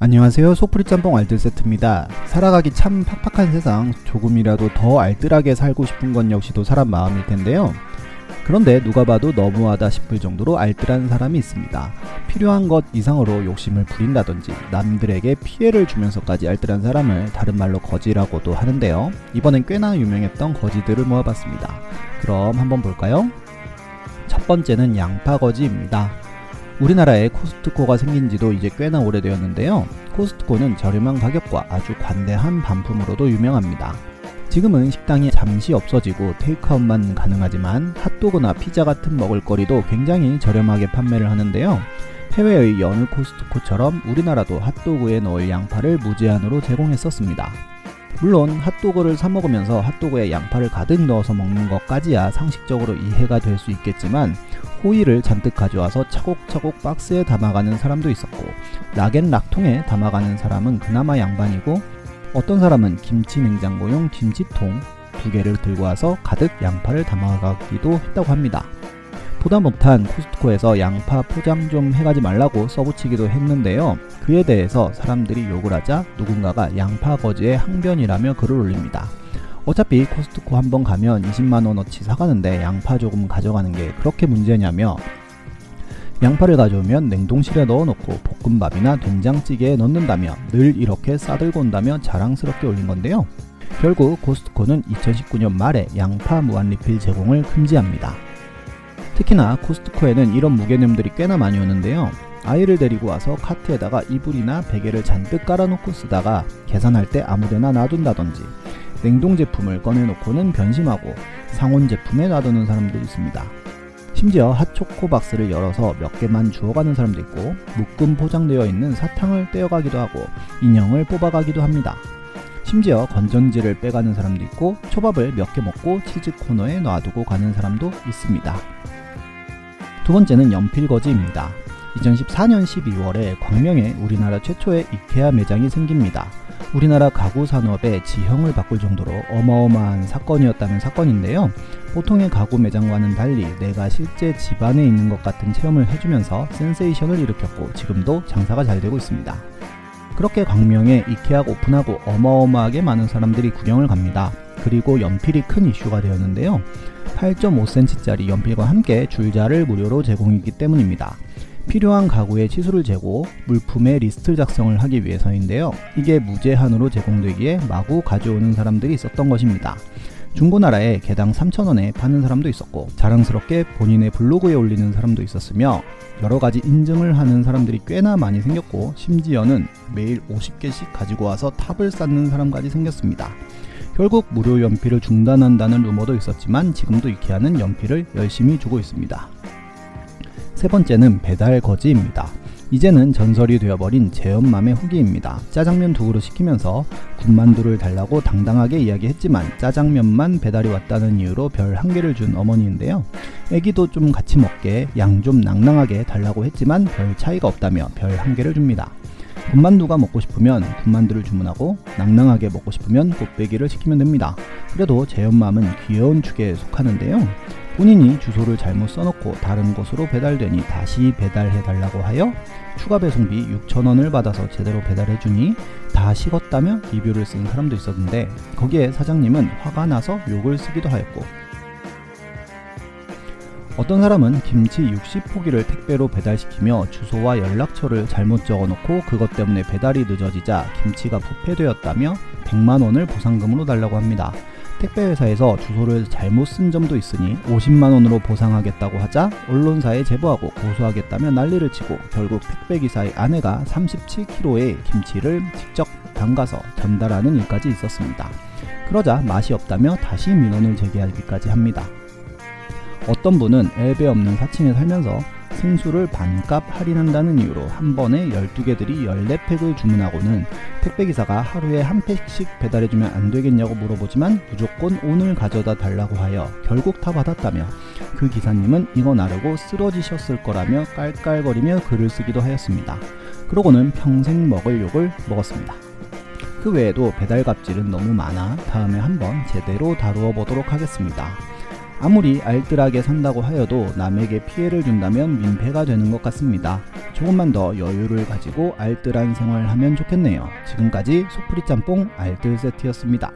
안녕하세요. 소프리 짬뽕 알뜰 세트입니다. 살아가기 참 팍팍한 세상 조금이라도 더 알뜰하게 살고 싶은 건 역시도 사람 마음일 텐데요. 그런데 누가 봐도 너무하다 싶을 정도로 알뜰한 사람이 있습니다. 필요한 것 이상으로 욕심을 부린다든지 남들에게 피해를 주면서까지 알뜰한 사람을 다른 말로 거지라고도 하는데요. 이번엔 꽤나 유명했던 거지들을 모아봤습니다. 그럼 한번 볼까요? 첫 번째는 양파 거지입니다 우리나라에 코스트코가 생긴 지도 이제 꽤나 오래되었는데요. 코스트코는 저렴한 가격과 아주 관대한 반품으로도 유명합니다. 지금은 식당이 잠시 없어지고 테이크아웃만 가능하지만 핫도그나 피자 같은 먹을거리도 굉장히 저렴하게 판매를 하는데요. 해외의 여느 코스트코처럼 우리나라도 핫도그에 넣을 양파를 무제한으로 제공했었습니다. 물론 핫도그를 사 먹으면서 핫도그에 양파를 가득 넣어서 먹는 것까지야 상식적으로 이해가 될 수 있겠지만 호일을 잔뜩 가져와서 차곡차곡 박스에 담아가는 사람도 있었고 락앤락 통에 담아가는 사람은 그나마 양반이고 어떤 사람은 김치 냉장고용 김치통 두 개를 들고 와서 가득 양파를 담아가기도 했다고 합니다. 보다 못한 코스트코에서 양파 포장 좀 해가지 말라고 써붙이기도 했는데요. 그에 대해서 사람들이 욕을 하자 누군가가 양파 거지의 항변이라며 글을 올립니다. 어차피 코스트코 한 번 가면 20만원어치 사가는데 양파 조금 가져가는 게 그렇게 문제냐며 양파를 가져오면 냉동실에 넣어놓고 볶음밥이나 된장찌개에 넣는다며 늘 이렇게 싸들고 온다며 자랑스럽게 올린 건데요. 결국 코스트코는 2019년 말에 양파 무한 리필 제공을 금지합니다. 특히나 코스트코에는 이런 무개념들이 꽤나 많이 오는데요. 아이를 데리고 와서 카트에다가 이불이나 베개를 잔뜩 깔아놓고 쓰다가 계산할 때 아무데나 놔둔다든지 냉동 제품을 꺼내놓고는 변심하고 상온 제품에 놔두는 사람도 있습니다. 심지어 핫초코 박스를 열어서 몇 개만 주워가는 사람도 있고 묶음 포장되어 있는 사탕을 떼어가기도 하고 인형을 뽑아가기도 합니다. 심지어 건전지를 빼가는 사람도 있고 초밥을 몇 개 먹고 치즈 코너에 놔두고 가는 사람도 있습니다. 두 번째는 연필거지입니다. 2014년 12월에 광명에 우리나라 최초의 이케아 매장이 생깁니다. 우리나라 가구 산업의 지형을 바꿀 정도로 어마어마한 사건이었다는 사건인데요. 보통의 가구 매장과는 달리 내가 실제 집 안에 있는 것 같은 체험을 해주면서 센세이션을 일으켰고 지금도 장사가 잘 되고 있습니다. 그렇게 광명에 이케아가 오픈하고 어마어마하게 많은 사람들이 구경을 갑니다. 그리고 연필이 큰 이슈가 되었는데요. 8.5cm짜리 연필과 함께 줄자를 무료로 제공했기 때문입니다. 필요한 가구의 치수를 재고 물품의 리스트 작성을 하기 위해서인데요. 이게 무제한으로 제공되기에 마구 가져오는 사람들이 있었던 것입니다. 중고나라에 개당 3,000원에 파는 사람도 있었고 자랑스럽게 본인의 블로그에 올리는 사람도 있었으며 여러가지 인증을 하는 사람들이 꽤나 많이 생겼고 심지어는 매일 50개씩 가지고 와서 탑을 쌓는 사람까지 생겼습니다. 결국 무료 연필을 중단한다는 루머도 있었지만 지금도 이케아는 연필을 열심히 주고 있습니다. 세 번째는 배달 거지입니다. 이제는 전설이 되어버린 제연맘의 후기입니다. 짜장면 두 그릇 시키면서 군만두를 달라고 당당하게 이야기했지만 짜장면만 배달이 왔다는 이유로 별 한 개를 준 어머니인데요. 애기도 좀 같이 먹게 양 좀 낭낭하게 달라고 했지만 별 차이가 없다며 별 한 개를 줍니다. 군만두가 먹고 싶으면 군만두를 주문하고 낭낭하게 먹고 싶으면 꽃배기를 시키면 됩니다. 그래도 제연맘은 귀여운 축에 속하는데요. 본인이 주소를 잘못 써놓고 다른 곳으로 배달되니 다시 배달해달라고 하여 추가 배송비 6천원을 받아서 제대로 배달해주니 다 식었다며 리뷰를 쓴 사람도 있었는데 거기에 사장님은 화가 나서 욕을 쓰기도 하였고 어떤 사람은 김치 60포기를 택배로 배달시키며 주소와 연락처를 잘못 적어놓고 그것 때문에 배달이 늦어지자 김치가 부패되었다며 100만원을 보상금으로 달라고 합니다. 택배회사에서 주소를 잘못 쓴 점도 있으니 50만원으로 보상하겠다고 하자 언론사에 제보하고 고소하겠다며 난리를 치고 결국 택배기사의 아내가 37kg의 김치를 직접 담가서 전달하는 일까지 있었습니다. 그러자 맛이 없다며 다시 민원을 제기하기까지 합니다. 어떤 분은 앱에 없는 사칭에 살면서 생수를 반값 할인한다는 이유로 한 번에 12개들이 14팩을 주문하고는 택배기사가 하루에 한 팩씩 배달해주면 안 되겠냐고 물어보지만 무조건 오늘 가져다 달라고 하여 결국 다 받았다며 그 기사님은 이거 나르고 쓰러지셨을 거라며 깔깔거리며 글을 쓰기도 하였습니다. 그러고는 평생 먹을 욕을 먹었습니다. 그 외에도 배달 갑질은 너무 많아 다음에 한번 제대로 다루어 보도록 하겠습니다. 아무리 알뜰하게 산다고 하여도 남에게 피해를 준다면 민폐가 되는 것 같습니다. 조금만 더 여유를 가지고 알뜰한 생활하면 좋겠네요. 지금까지 소프리 짬뽕 알뜰 세트였습니다.